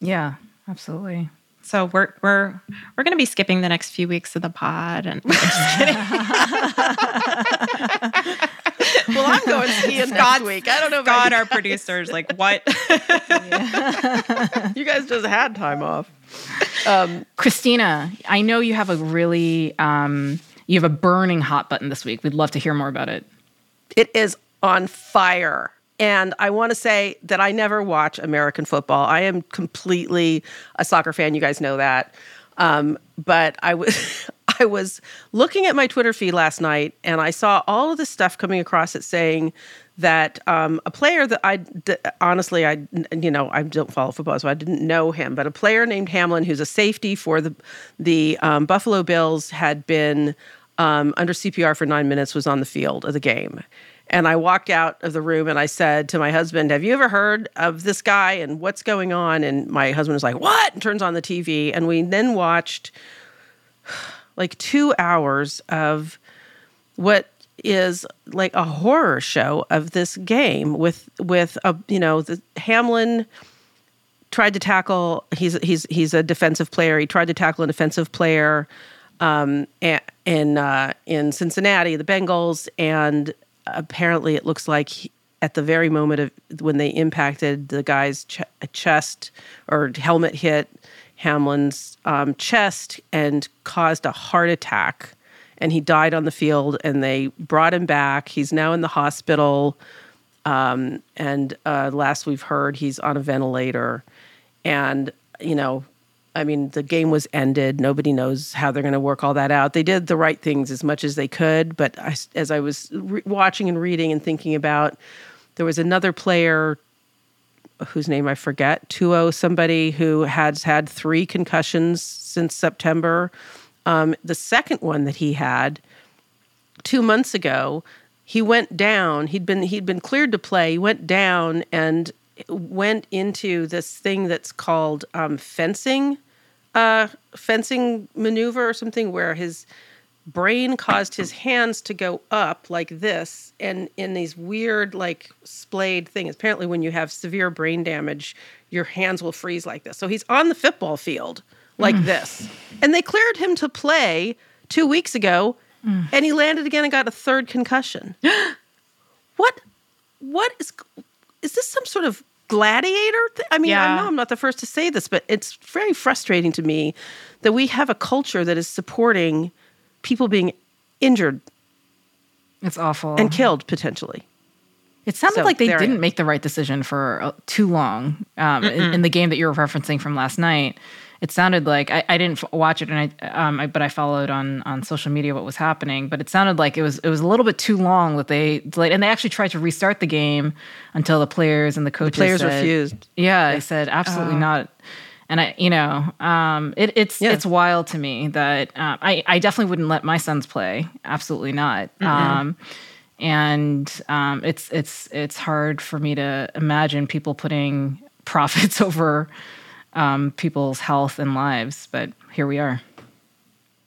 Yeah, absolutely. So we're we're we're going to be skipping the next few weeks of the pod, and Well, I'm going skiing next week. I don't know about God, our producers like what? you. you guys just had time off. Christina, I know you have a really um, you have a burning hot button this week. We'd love to hear more about it. It is on fire. And I want to say that I never watch American football. I am completely a soccer fan. You guys know that. Um, but I was I was looking at my Twitter feed last night, and I saw all of this stuff coming across it saying that um, a player that I d- honestly I you know I don't follow football, so I didn't know him, but a player named Hamlin, who's a safety for the the um, Buffalo Bills, had been um, under CPR for nine minutes, was on the field of the game. And I walked out of the room and I said to my husband, Have you ever heard of this guy and what's going on? And my husband was like, What? And turns on the TV. And we then watched like two hours of what is like a horror show of this game with with a you know the Hamlin tried to tackle he's he's he's a defensive player. He tried to tackle an offensive player um, in uh, in Cincinnati, the Bengals, and apparently it looks like he, at the very moment of when they impacted the guy's ch- chest or helmet hit Hamlin's um, chest and caused a heart attack, and he died on the field. And they brought him back. He's now in the hospital, um, and uh, last we've heard, he's on a ventilator. And you know, I mean, the game was ended. Nobody knows how they're going to work all that out. They did the right things as much as they could, but I, as I was re- watching and reading and thinking about, there was another player whose name I forget, Tua, somebody who has had three concussions since September. Um, the second one that he had two months ago, he went down. He'd been he'd been cleared to play. He went down and went into this thing that's called um, fencing, uh, fencing maneuver or something, where his brain caused his hands to go up like this and in these weird like splayed things apparently when you have severe brain damage your hands will freeze like this. So he's on the football field like mm. this. And they cleared him to play two weeks ago mm. and he landed again and got a third concussion. What what is is this some sort of gladiator thing? i mean i know i'm not the first to say this but it's very frustrating to me that we have a culture that is supporting people being injured It's awful. and killed potentially It sounded So, like they didn't make the right decision for uh, too long. Um, in, in the game that you were referencing from last night, it sounded like I, I didn't f- watch it, and I, um, I but I followed on on social media what was happening. But it sounded like it was it was a little bit too long that they delayed, and they actually tried to restart the game until the players and the coaches the players said- refused. Yeah, they said absolutely not. And I, you know, um, it, it's Yeah. it's wild to me that um, I I definitely wouldn't let my sons play. Absolutely not. Um, and um, it's it's it's hard for me to imagine people putting profits over um, people's health and lives. But here we are.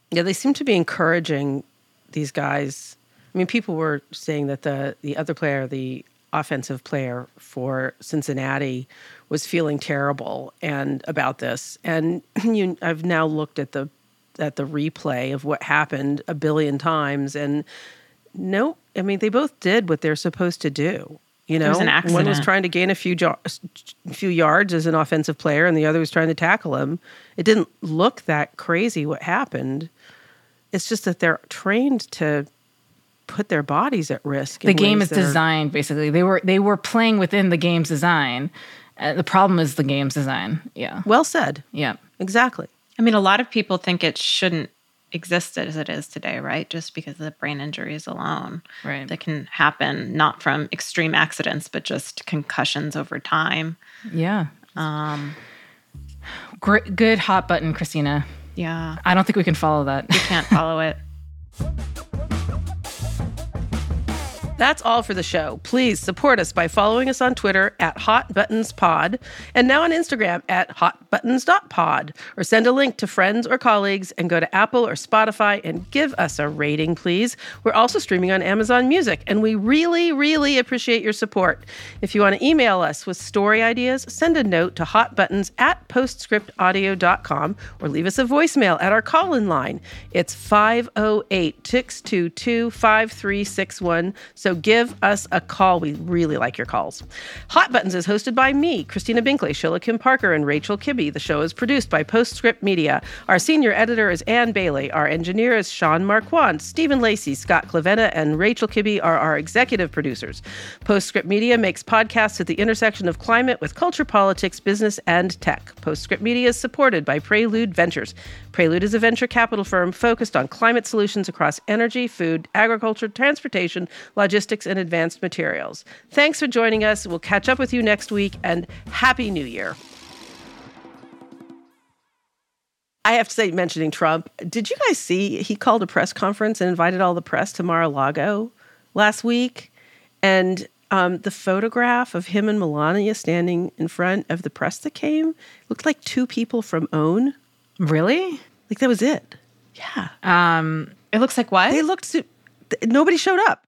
Yeah, they seem to be encouraging these guys. I mean, people were saying that the the other player, the offensive player for Cincinnati, was feeling terrible and about this. And you, I've now looked at the at the replay of what happened a billion times, and no, I mean they both did what they're supposed to do. You know, was an one was trying to gain a few jo- few yards as an offensive player, and the other was trying to tackle him. It didn't look that crazy what happened. It's just that they're trained to put their bodies at risk. The game is that are- designed basically. They were they were playing within the game's design. Uh, the problem is the game's design. Yeah, well said. yeah. Exactly. I mean, a lot of people think it shouldn't exist as it is today, right? Just because of the brain injuries alone Right. that can happen, not from extreme accidents, but just concussions over time. Yeah. Um, Great, good hot button, Christina. yeah, I don't think we can follow that. We can't follow it. That's all for the show. Please support us by following us on Twitter at Hot Buttons Pod and now on Instagram at hotbuttons.pod or send a link to friends or colleagues and go to Apple or Spotify and give us a rating, please. We're also streaming on Amazon Music and we really, really appreciate your support. If you want to email us with story ideas, send a note to hotbuttons at postscriptaudio.com or leave us a voicemail at our call in line. It's 508 622 5361. So give us a call. We really like your calls. Hot Buttons is hosted by me, Christina Binkley, Shilla Kim Parker, and Rachel Kibbe. The show is produced by Postscript Media. Our senior editor is Ann Bailey. Our engineer is Sean Marquand. Stephen Lacey, Scott Clavenna, and Rachel Kibbe are our executive producers. Postscript Media makes podcasts at the intersection of climate with culture, politics, business, and tech. Postscript Media is supported by Prelude Ventures. Prelude is a venture capital firm focused on climate solutions across energy, food, agriculture, transportation, logistics, and advanced materials. Thanks for joining us. We'll catch up with you next week, and Happy New Year. I have to say, mentioning Trump, did you guys see he called a press conference and invited all the press to Mar a Lago last week? And um, the photograph of him and Melania standing in front of the press that came looked like two people from OWN. Really? Like that was it. Yeah. Um, It looks like what? They looked, nobody showed up.